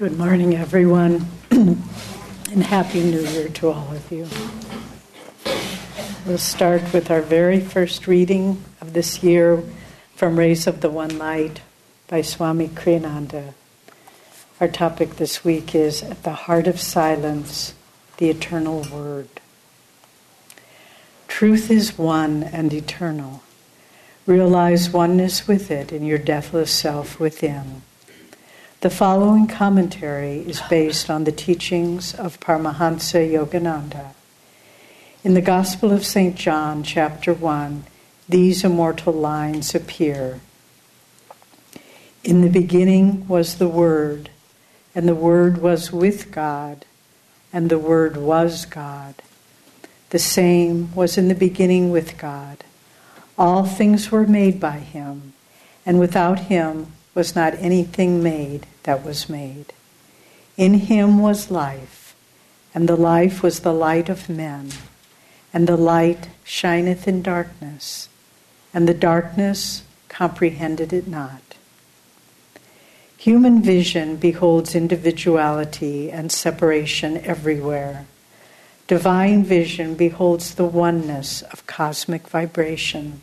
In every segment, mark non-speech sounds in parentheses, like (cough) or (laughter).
Good morning, everyone, (clears throat) and Happy New Year to all of you. We'll start with our very first reading of this year from Rays of the One Light by Swami Kriyananda. Our topic this week is At the Heart of Silence, the Eternal Word. Truth is one and eternal. Realize oneness with it in your deathless self within. The following commentary is based on the teachings of Paramahansa Yogananda. In the Gospel of St. John, chapter 1, these immortal lines appear. In the beginning was the Word, and the Word was with God, and the Word was God. The same was in the beginning with God. All things were made by Him, and without Him was not anything made that was made. In him was life, and the life was the light of men, and the light shineth in darkness, and the darkness comprehended it not. Human vision beholds individuality and separation everywhere. Divine vision beholds the oneness of cosmic vibration,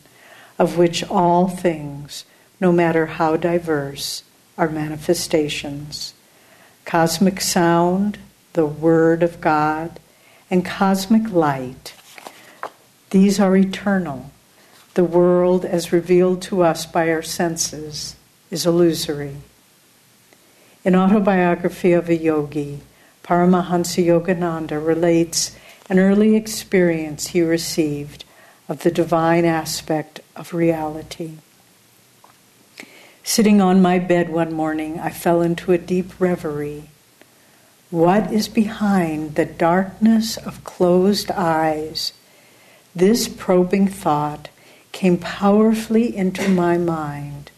of which all things, no matter how diverse, our manifestations. Cosmic sound, the Word of God, and cosmic light. These are eternal. The world, as revealed to us by our senses, is illusory. In Autobiography of a Yogi, Paramahansa Yogananda relates an early experience he received of the divine aspect of reality. Sitting on my bed one morning, I fell into a deep reverie. What is behind the darkness of closed eyes? This probing thought came powerfully into my mind.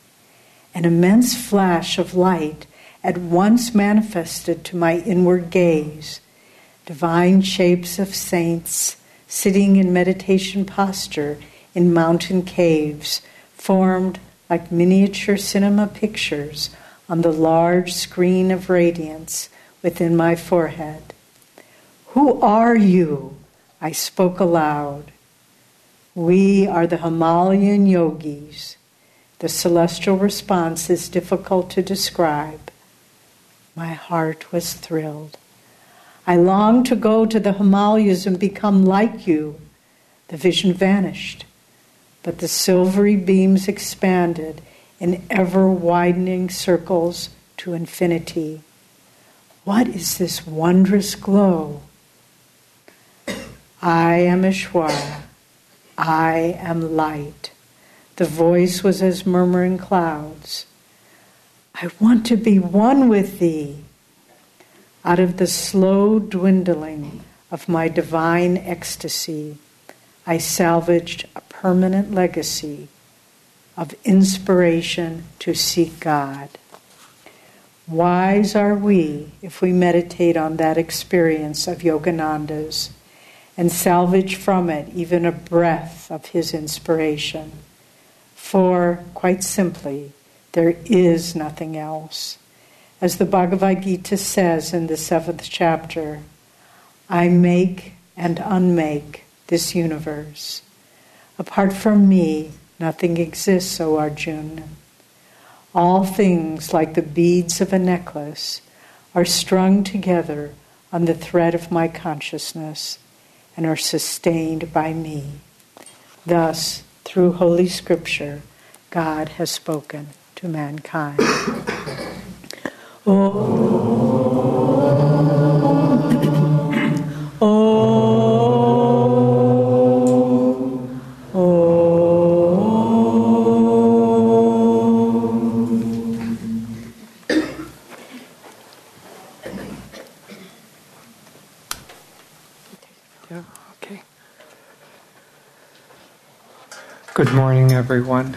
An immense flash of light at once manifested to my inward gaze. Divine shapes of saints sitting in meditation posture in mountain caves formed like miniature cinema pictures on the large screen of radiance within my forehead. Who are you? I spoke aloud. We are the Himalayan yogis. The celestial response is difficult to describe. My heart was thrilled. I longed to go to the Himalayas and become like you. The vision vanished but the silvery beams expanded in ever widening circles to infinity. What is this wondrous glow? I am Ishwara. I am light. The voice was as murmuring clouds. I want to be one with thee. Out of the slow dwindling of my divine ecstasy, I salvaged a permanent legacy of inspiration to seek God. Wise are we if we meditate on that experience of Yogananda's and salvage from it even a breath of his inspiration. For, quite simply, there is nothing else. As the Bhagavad Gita says in the seventh chapter, I make and unmake this universe. Apart from me, nothing exists, O Arjuna. All things, like the beads of a necklace, are strung together on the thread of my consciousness and are sustained by me. Thus, through Holy Scripture, God has spoken to mankind. (coughs) oh. Everyone.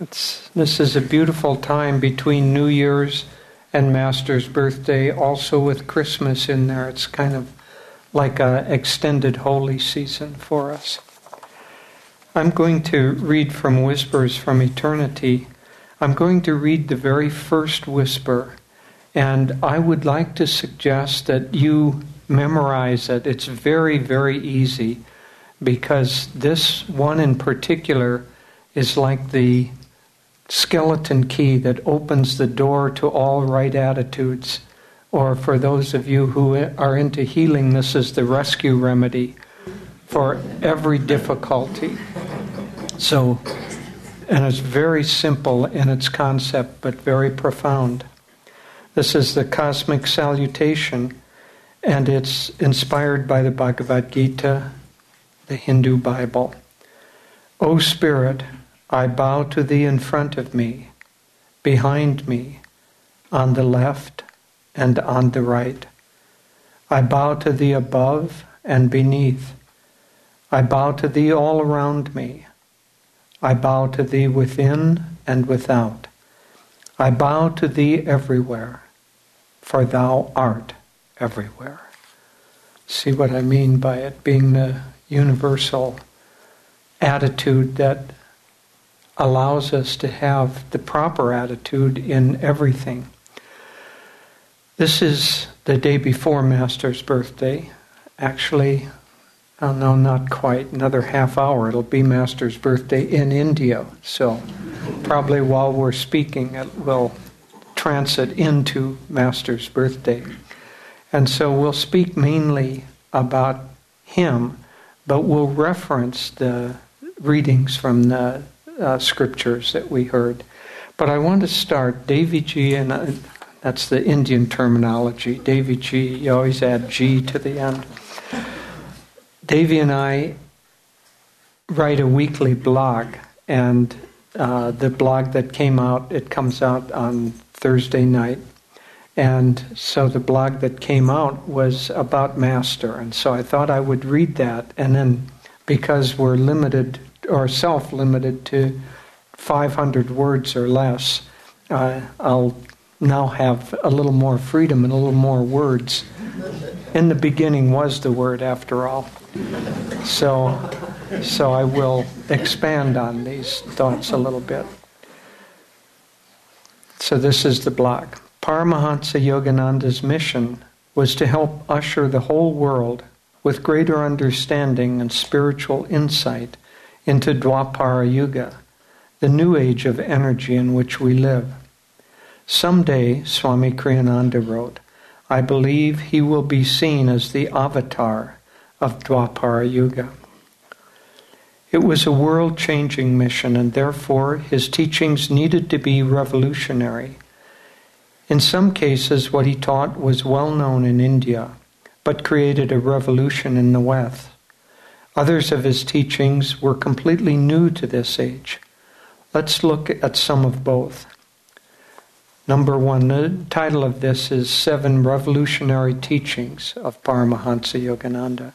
It's, this is a beautiful time between New Year's and Master's birthday, also with Christmas in there. It's kind of like an extended holy season for us. I'm going to read from Whispers from Eternity. I'm going to read the very first whisper, And I would like to suggest that you memorize it. It's very, very easy because this one in particular is like the skeleton key that opens the door to all right attitudes. Or for those of you who are into healing, this is the rescue remedy for every difficulty. So, and it's very simple in its concept, but very profound. This is the cosmic salutation, and it's inspired by the Bhagavad Gita, the Hindu Bible. O Spirit, I bow to thee in front of me, behind me, on the left and on the right. I bow to thee above and beneath. I bow to thee all around me. I bow to thee within and without. I bow to thee everywhere, for thou art everywhere. See what I mean by it being the universal attitude that allows us to have the proper attitude in everything. This is the day before Master's birthday. Actually, oh no, not quite. Another half hour, it'll be Master's birthday in India. So, probably while we're speaking, it will transit into Master's birthday. And so we'll speak mainly about him, but we'll reference the readings from the uh, scriptures that we heard. But I want to start, Devi G, and uh, that's the Indian terminology. Devi G, you always add G to the end. Devi and I write a weekly blog, and uh, the blog that came out, it comes out on Thursday night. And so the blog that came out was about Master. And so I thought I would read that. And then because we're limited or self limited to 500 words or less, uh, I'll now have a little more freedom and a little more words. In the beginning was the word, after all. So, so I will expand on these thoughts a little bit. So this is the block. Paramahansa Yogananda's mission was to help usher the whole world with greater understanding and spiritual insight into Dwapara Yuga, the new age of energy in which we live. Someday, Swami Kriyananda wrote, I believe he will be seen as the avatar of Dwapara Yuga. It was a world changing mission, and therefore his teachings needed to be revolutionary. In some cases, what he taught was well known in India, but created a revolution in the West. Others of his teachings were completely new to this age. Let's look at some of both. Number one, the title of this is Seven Revolutionary Teachings of Paramahansa Yogananda.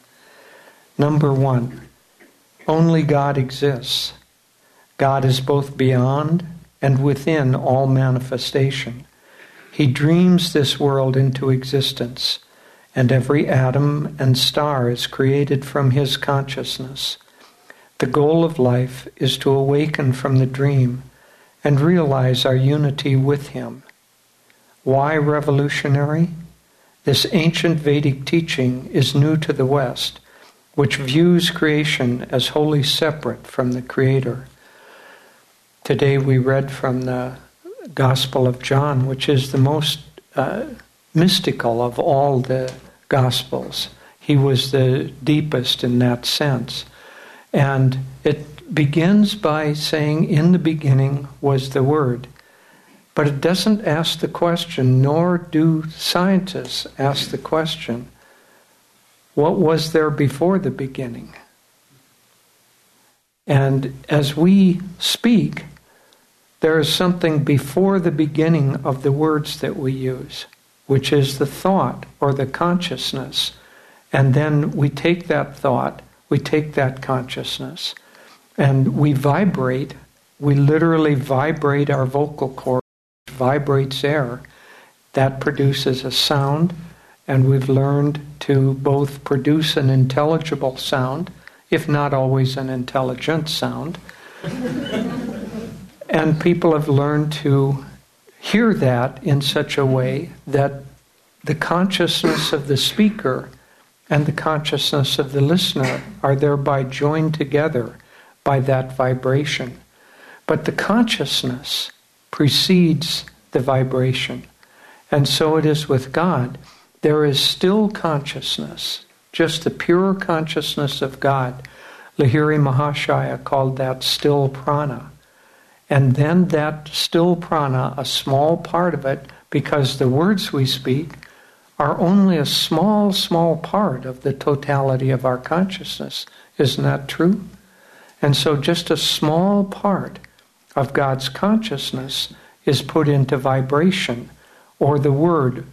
Number one, only God exists. God is both beyond and within all manifestation. He dreams this world into existence and every atom and star is created from his consciousness. The goal of life is to awaken from the dream and realize our unity with him. Why revolutionary? This ancient Vedic teaching is new to the West, which views creation as wholly separate from the Creator. Today we read from the Gospel of John, which is the most uh, mystical of all the Gospels. He was the deepest in that sense. And it begins by saying, In the beginning was the Word. But it doesn't ask the question, nor do scientists ask the question, what was there before the beginning? And as we speak, there is something before the beginning of the words that we use which is the thought or the consciousness. And then we take that thought, we take that consciousness, and we vibrate. We literally vibrate our vocal cord, vibrates air. That produces a sound, and we've learned to both produce an intelligible sound, if not always an intelligent sound. And people have learned to hear that in such a way that the consciousness of the speaker and the consciousness of the listener are thereby joined together by that vibration. But the consciousness precedes the vibration. And so it is with God. There is still consciousness, just the pure consciousness of God. Lahiri Mahashaya called that still prana. And then that still prana, a small part of it, because the words we speak are only a small, small part of the totality of our consciousness. Isn't that true? And so just a small part of God's consciousness is put into vibration or the word.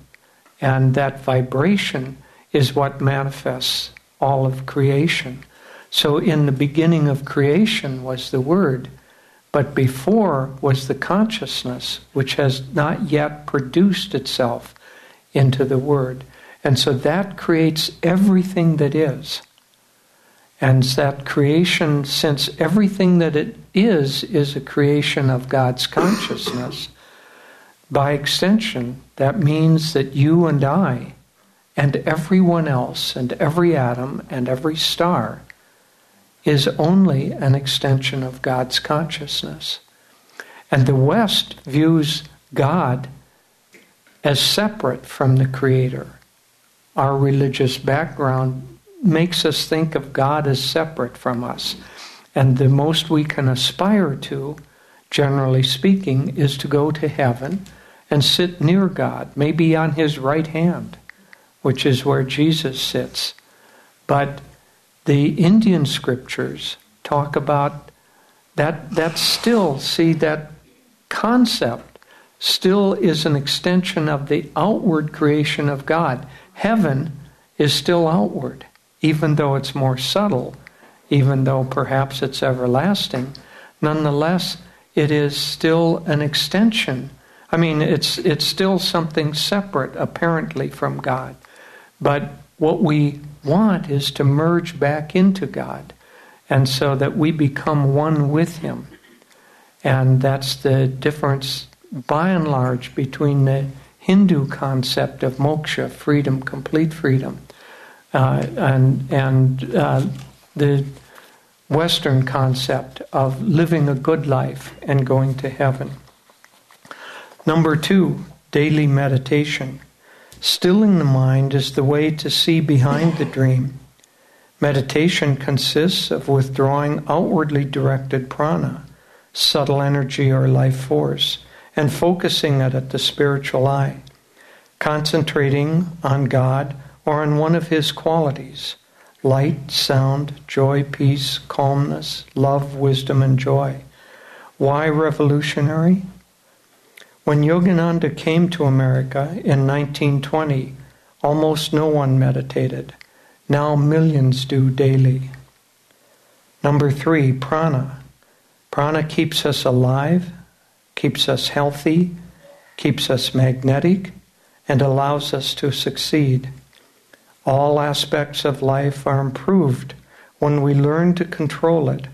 And that vibration is what manifests all of creation. So in the beginning of creation was the word, but before was the consciousness, which has not yet produced itself into the word. And so that creates everything that is. And that creation, since everything that it is, is a creation of God's consciousness, by extension, that means that you and I, and everyone else, and every atom, and every star, is only an extension of God's consciousness. And the West views God as separate from the Creator. Our religious background makes us think of God as separate from us. And the most we can aspire to, generally speaking, is to go to heaven and sit near God, maybe on his right hand, which is where Jesus sits. But the Indian scriptures talk about that that still see that concept still is an extension of the outward creation of God. Heaven is still outward even though it's more subtle, even though perhaps it's everlasting, nonetheless, it is still an extension. I mean, it's, it's still something separate, apparently, from God. But what we want is to merge back into God, and so that we become one with Him. And that's the difference, by and large, between the Hindu concept of moksha, freedom, complete freedom, uh, and and uh, the Western concept of living a good life and going to heaven. Number two, daily meditation. Stilling the mind is the way to see behind the dream. Meditation consists of withdrawing outwardly directed prana, subtle energy or life force, and focusing it at the spiritual eye, concentrating on God or on one of his qualities light, sound, joy, peace, calmness, love, wisdom, and joy. Why revolutionary? When Yogananda came to America in 1920, almost no one meditated. Now millions do daily. Number three, prana. Prana keeps us alive, keeps us healthy, keeps us magnetic, and allows us to succeed. All aspects of life are improved when we learn to control it.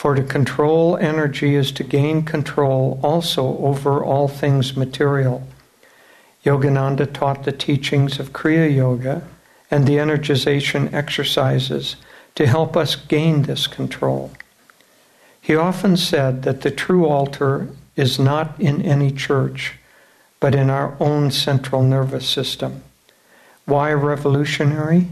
For to control energy is to gain control also over all things material. Yogananda taught the teachings of Kriya Yoga and the energization exercises to help us gain this control. He often said that the true altar is not in any church, but in our own central nervous system. Why revolutionary?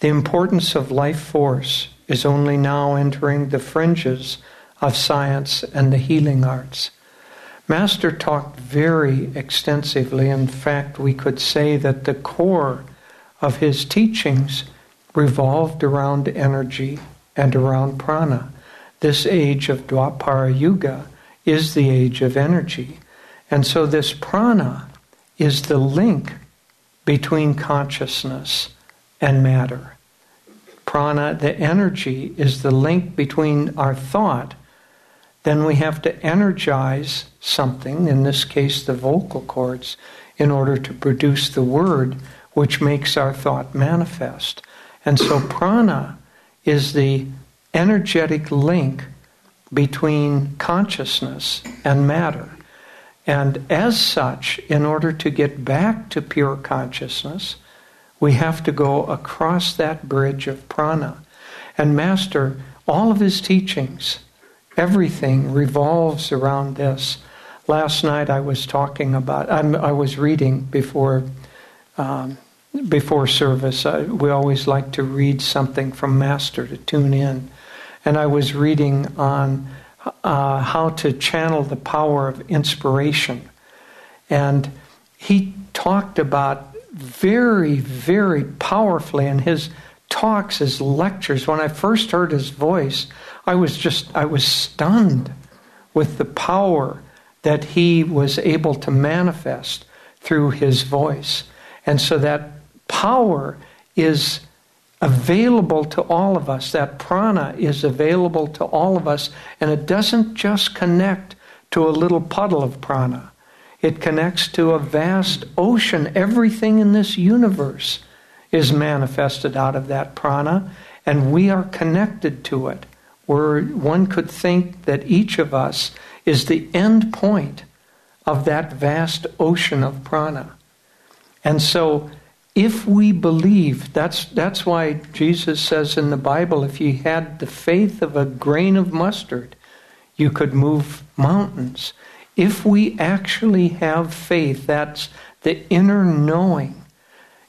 The importance of life force is only now entering the fringes of science and the healing arts. Master talked very extensively. In fact, we could say that the core of his teachings revolved around energy and around prana. This age of Dwapara Yuga is the age of energy. And so this prana is the link between consciousness and matter. Prana, the energy, is the link between our thought. Then we have to energize something, in this case the vocal cords, in order to produce the word which makes our thought manifest. And so prana is the energetic link between consciousness and matter. And as such, in order to get back to pure consciousness, we have to go across that bridge of prana. And Master, all of his teachings, everything revolves around this. Last night I was talking about, I'm, i was reading before, um, before service. I, we always like to read something from Master to tune in. And I was reading on uh, how to channel the power of inspiration. And he talked about very, very powerfully in his talks, his lectures. When I first heard his voice, I was just, I was stunned with the power that he was able to manifest through his voice. And so that power is available to all of us. That prana is available to all of us, and it doesn't just connect to a little puddle of prana. It connects to a vast ocean. Everything in this universe is manifested out of that prana, and we are connected to it. Where one could think that each of us is the end point of that vast ocean of prana. And so if we believe, that's, that's why Jesus says in the Bible if you had the faith of a grain of mustard, you could move mountains. If we actually have faith, that's the inner knowing.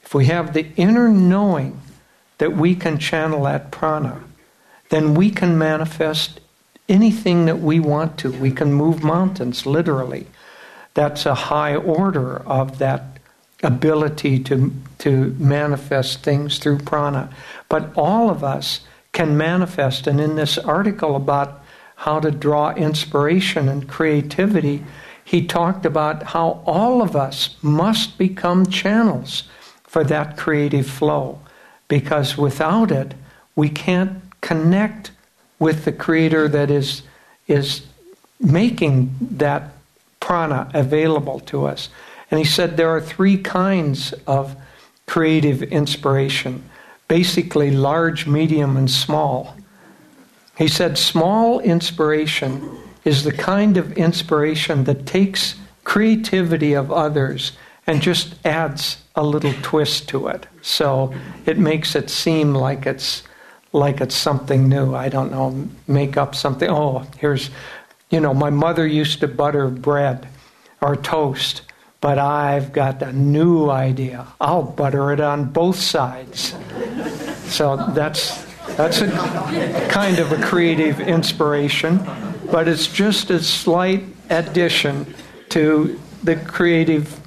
If we have the inner knowing that we can channel that prana, then we can manifest anything that we want to. We can move mountains, literally. That's a high order of that ability to, to manifest things through prana. But all of us can manifest. And in this article about how to draw inspiration and creativity, he talked about how all of us must become channels for that creative flow. Because without it, we can't connect with the creator that is, is making that prana available to us. And he said there are three kinds of creative inspiration basically, large, medium, and small. He said small inspiration is the kind of inspiration that takes creativity of others and just adds a little twist to it. So it makes it seem like it's like it's something new. I don't know, make up something. Oh, here's, you know, my mother used to butter bread or toast but I've got a new idea. I'll butter it on both sides. So that's that's a kind of a creative inspiration, but it's just a slight addition to the creative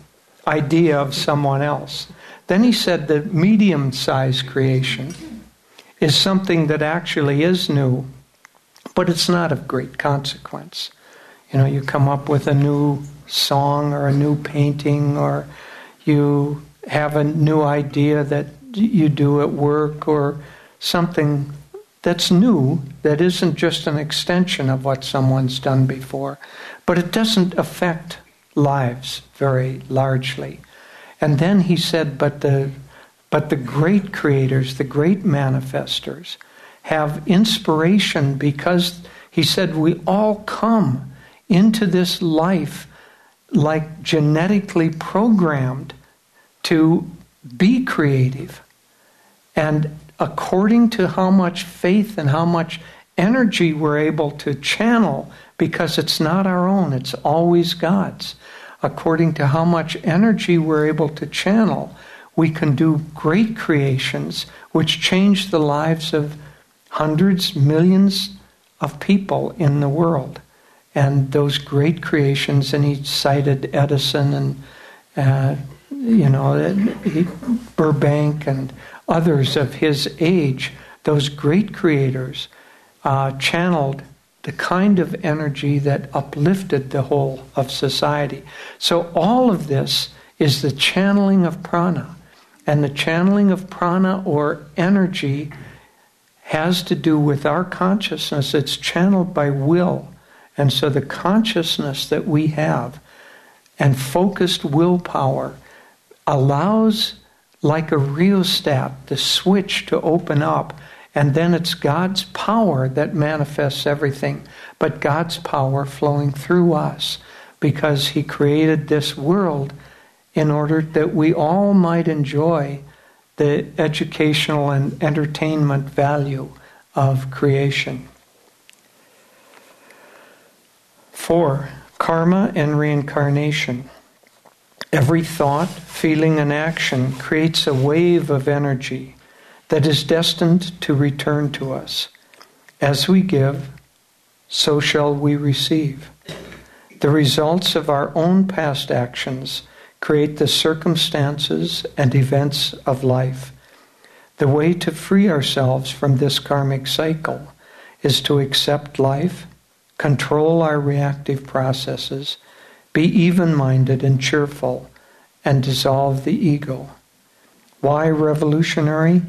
idea of someone else. Then he said that medium sized creation is something that actually is new, but it's not of great consequence. You know, you come up with a new song or a new painting or you have a new idea that you do at work or something that's new that isn't just an extension of what someone's done before, but it doesn't affect lives very largely. And then he said, but the but the great creators, the great manifestors, have inspiration because he said we all come into this life like genetically programmed to be creative. And according to how much faith and how much energy we're able to channel, because it's not our own, it's always God's, according to how much energy we're able to channel, we can do great creations which change the lives of hundreds, millions of people in the world. And those great creations, and he cited Edison and uh, you know Burbank and others of his age. Those great creators uh, channeled the kind of energy that uplifted the whole of society. So all of this is the channeling of prana, and the channeling of prana or energy has to do with our consciousness. It's channeled by will. And so the consciousness that we have and focused willpower allows, like a rheostat, the switch to open up. And then it's God's power that manifests everything, but God's power flowing through us. because He created this world in order that we all might enjoy the educational and entertainment value of creation. Four, karma and reincarnation. Every thought, feeling, and action creates a wave of energy that is destined to return to us. As we give, so shall we receive. The results of our own past actions create the circumstances and events of life. The way to free ourselves from this karmic cycle is to accept life, control our reactive processes, be even minded and cheerful, and dissolve the ego. Why revolutionary?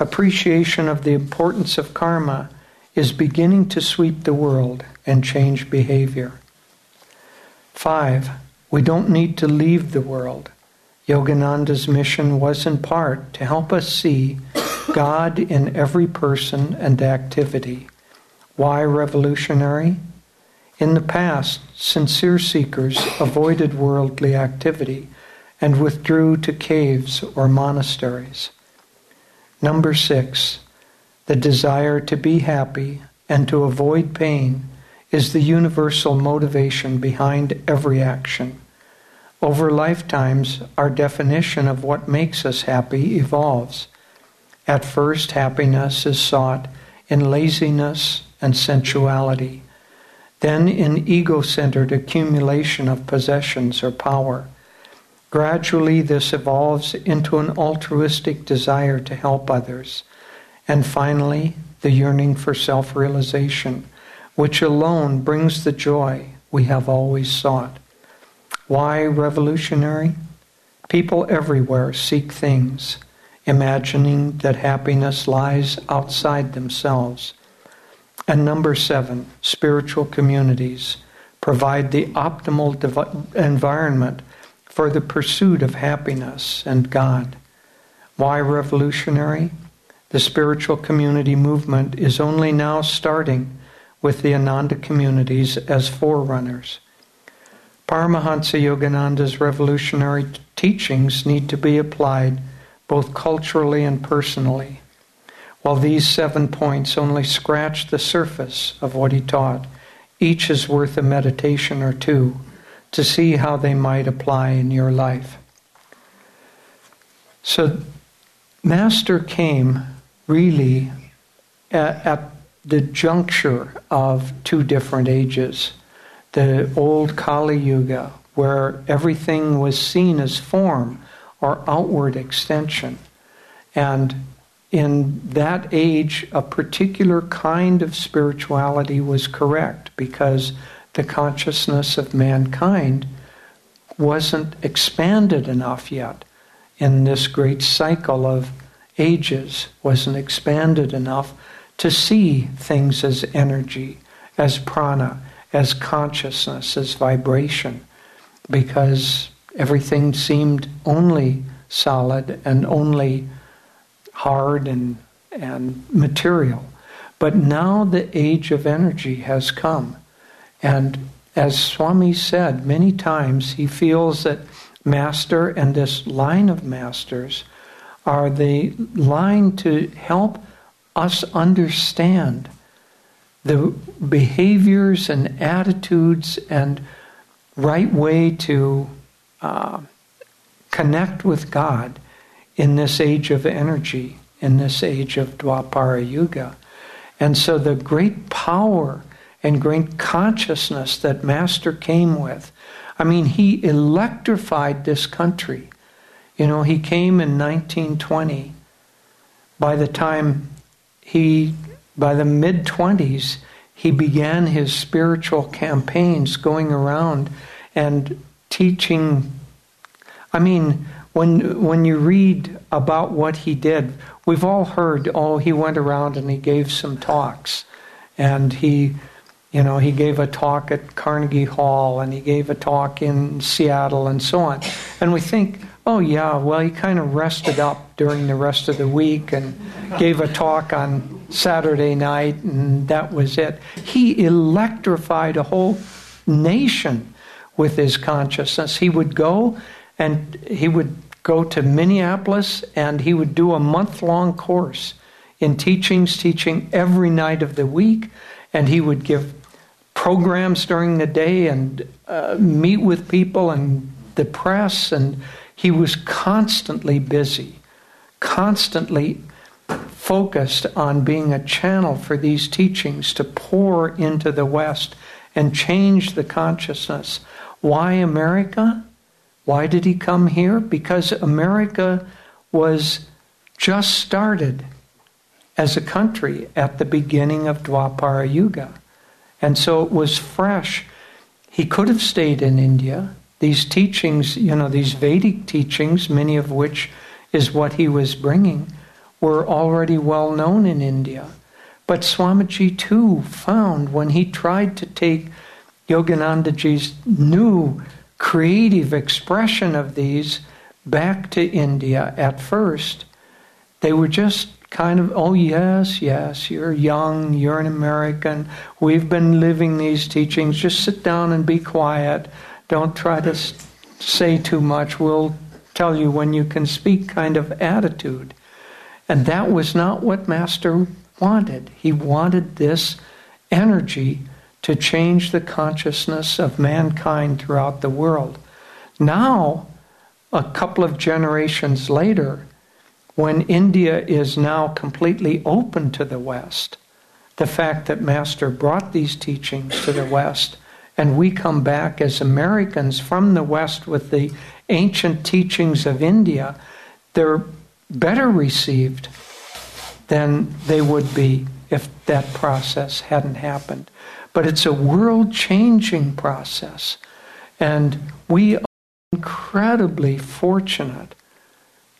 Appreciation of the importance of karma is beginning to sweep the world and change behavior. Five, we don't need to leave the world. Yogananda's mission was in part to help us see God in every person and activity. Why revolutionary? In the past, sincere seekers avoided worldly activity and withdrew to caves or monasteries. Number six, the desire to be happy and to avoid pain is the universal motivation behind every action. Over lifetimes, our definition of what makes us happy evolves. At first, happiness is sought in laziness and sensuality, then in ego centered accumulation of possessions or power. Gradually, this evolves into an altruistic desire to help others, and finally, the yearning for self realization which alone brings the joy we have always sought. Why revolutionary? People everywhere seek things, imagining that happiness lies outside themselves. And number seven, spiritual communities provide the optimal dev- environment for the pursuit of happiness and God. Why revolutionary? The spiritual community movement is only now starting with the Ananda communities as forerunners. Paramahansa Yogananda's revolutionary teachings need to be applied both culturally and personally. While these seven points only scratch the surface of what he taught, each is worth a meditation or two to see how they might apply in your life. So, Master came really at, at the juncture of two different ages. The old Kali Yuga, where everything was seen as form or outward extension. And in that age, a particular kind of spirituality was correct because the consciousness of mankind wasn't expanded enough yet. In this great cycle of ages, wasn't expanded enough to see things as energy, as prana, as consciousness, as vibration, because everything seemed only solid and only hard and, and material. But now the age of energy has come. And as Swami said many times, he feels that Master and this line of masters are the line to help us understand the behaviors and attitudes and right way to uh, connect with God in this age of energy, in this age of Dwapara Yuga. And so the great power and great consciousness that Master came with, I mean, he electrified this country. You know, he came in 1920. By the time he, by the mid 20s, he began his spiritual campaigns going around and teaching. I mean, when, when you read about what he did, we've all heard, oh, he went around and he gave some talks. And he, you know, he gave a talk at Carnegie Hall and he gave a talk in Seattle and so on. And we think, Oh, yeah. Well, he kind of rested up during the rest of the week and gave a talk on Saturday night, and that was it. He electrified a whole nation with his consciousness. He would go and he would go to Minneapolis and he would do a month long course in teachings, teaching every night of the week, and he would give programs during the day and uh, meet with people and the press, and he was constantly busy, constantly focused on being a channel for these teachings to pour into the West and change the consciousness. Why America? Why did he come here? Because America was just started as a country at the beginning of Dwapara Yuga. And so it was fresh. He could have stayed in India. These teachings, you know, these Vedic teachings, many of which is what he was bringing, were already well known in India. But Swamiji too found when he tried to take Yoganandaji's new creative expression of these back to India at first, they were just kind of, oh, yes, yes, you're young, you're an American, we've been living these teachings, just sit down and be quiet. Don't try to say too much, we'll tell you when you can speak kind of attitude. And that was not what Master wanted. He wanted this energy to change the consciousness of mankind throughout the world. Now, a couple of generations later, when India is now completely open to the West, the fact that Master brought these teachings to the West, and we come back as Americans from the West with the ancient teachings of India, they're better received than they would be if that process hadn't happened. But it's a world changing process, and we are incredibly fortunate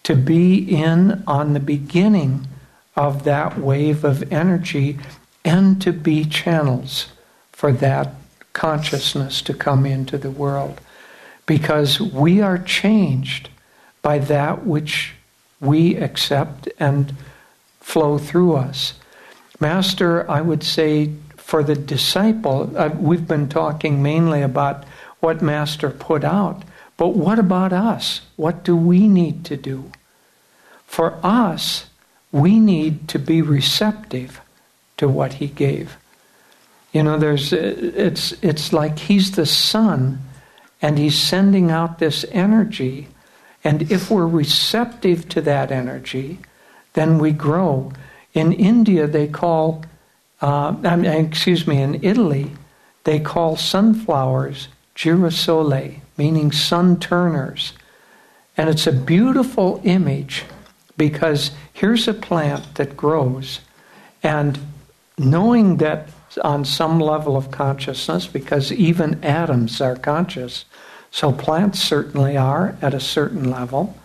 to be in on the beginning of that wave of energy and to be channels for that consciousness to come into the world. Because we are changed by that which we accept and flow through us. Master, I would say for the disciple, uh, we've been talking mainly about what Master put out, but what about us? What do we need to do? For us, we need to be receptive to what he gave. You know, there's it's it's like he's the sun and he's sending out this energy and if we're receptive to that energy, then we grow. In India, they call, uh, excuse me, in Italy, they call sunflowers girasole, meaning sun turners. And it's a beautiful image because here's a plant that grows, and knowing that on some level of consciousness, because even atoms are conscious, so plants certainly are at a certain level.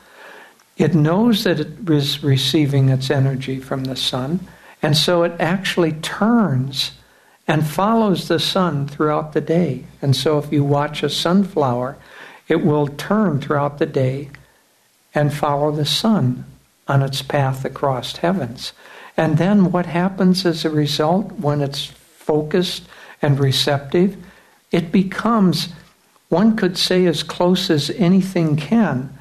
It knows that it is receiving its energy from the sun, and so it actually turns and follows the sun throughout the day. And so if you watch a sunflower, it will turn throughout the day and follow the sun on its path across heavens. And then what happens as a result when it's focused and receptive? It becomes, one could say, as close as anything can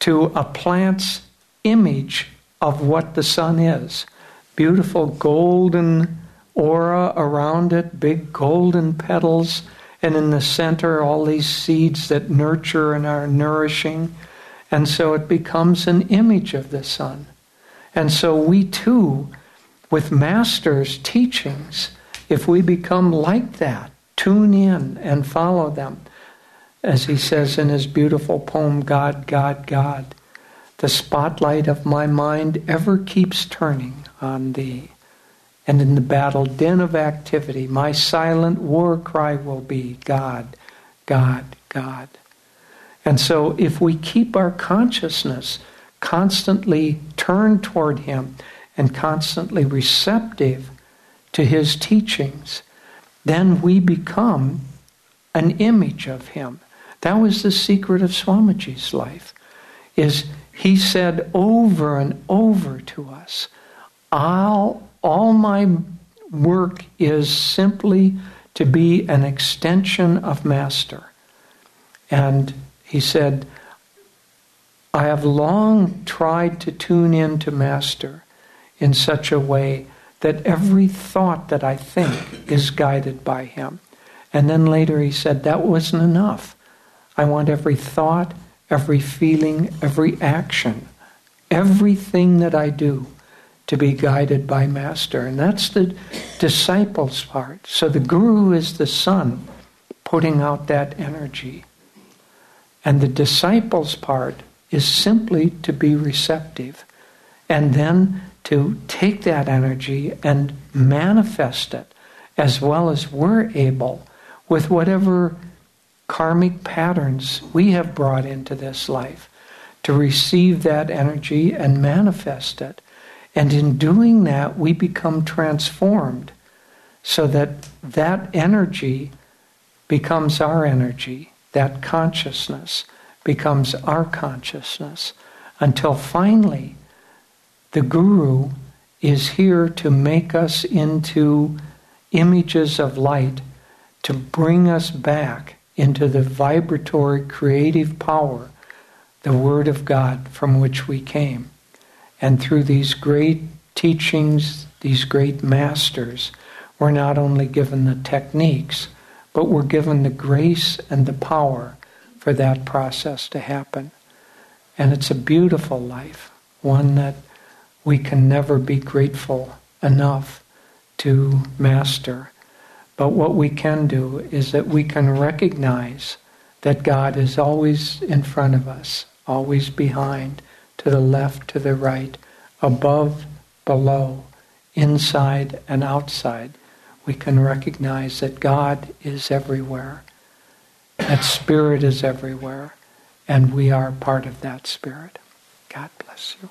to a plant's image of what the sun is. Beautiful golden aura around it, big golden petals, and in the center, all these seeds that nurture and are nourishing. And so it becomes an image of the sun. And so we too, with Master's teachings, if we become like that, tune in and follow them, as he says in his beautiful poem, God, God, God, the spotlight of my mind ever keeps turning on thee. And in the battle din of activity, my silent war cry will be God, God, God. And so, if we keep our consciousness constantly turned toward Him and constantly receptive to His teachings, then we become an image of Him. That was the secret of Swamiji's life. Is he said over and over to us, all, all my work is simply to be an extension of Master And he said, I have long tried to tune in to Master in such a way that every thought that I think is guided by him. And then later he said, That wasn't enough. I want every thought, every feeling, every action, everything that I do to be guided by Master. And that's the disciples part. So the Guru is the sun putting out that energy. And the disciples part is simply to be receptive and then to take that energy and manifest it as well as we're able with whatever karmic patterns we have brought into this life to receive that energy and manifest it. And in doing that, we become transformed so that that energy becomes our energy, that consciousness becomes our consciousness, until finally the Guru is here to make us into images of light, to bring us back into the vibratory creative power, the Word of God from which we came. And through these great teachings, these great masters, we're not only given the techniques, but we're given the grace and the power for that process to happen. And it's a beautiful life, one that we can never be grateful enough to master. But what we can do is that we can recognize that God is always in front of us, always behind, to the left, to the right, above, below, inside, and outside. We can recognize that God is everywhere, that Spirit is everywhere, and we are part of that Spirit. God bless you.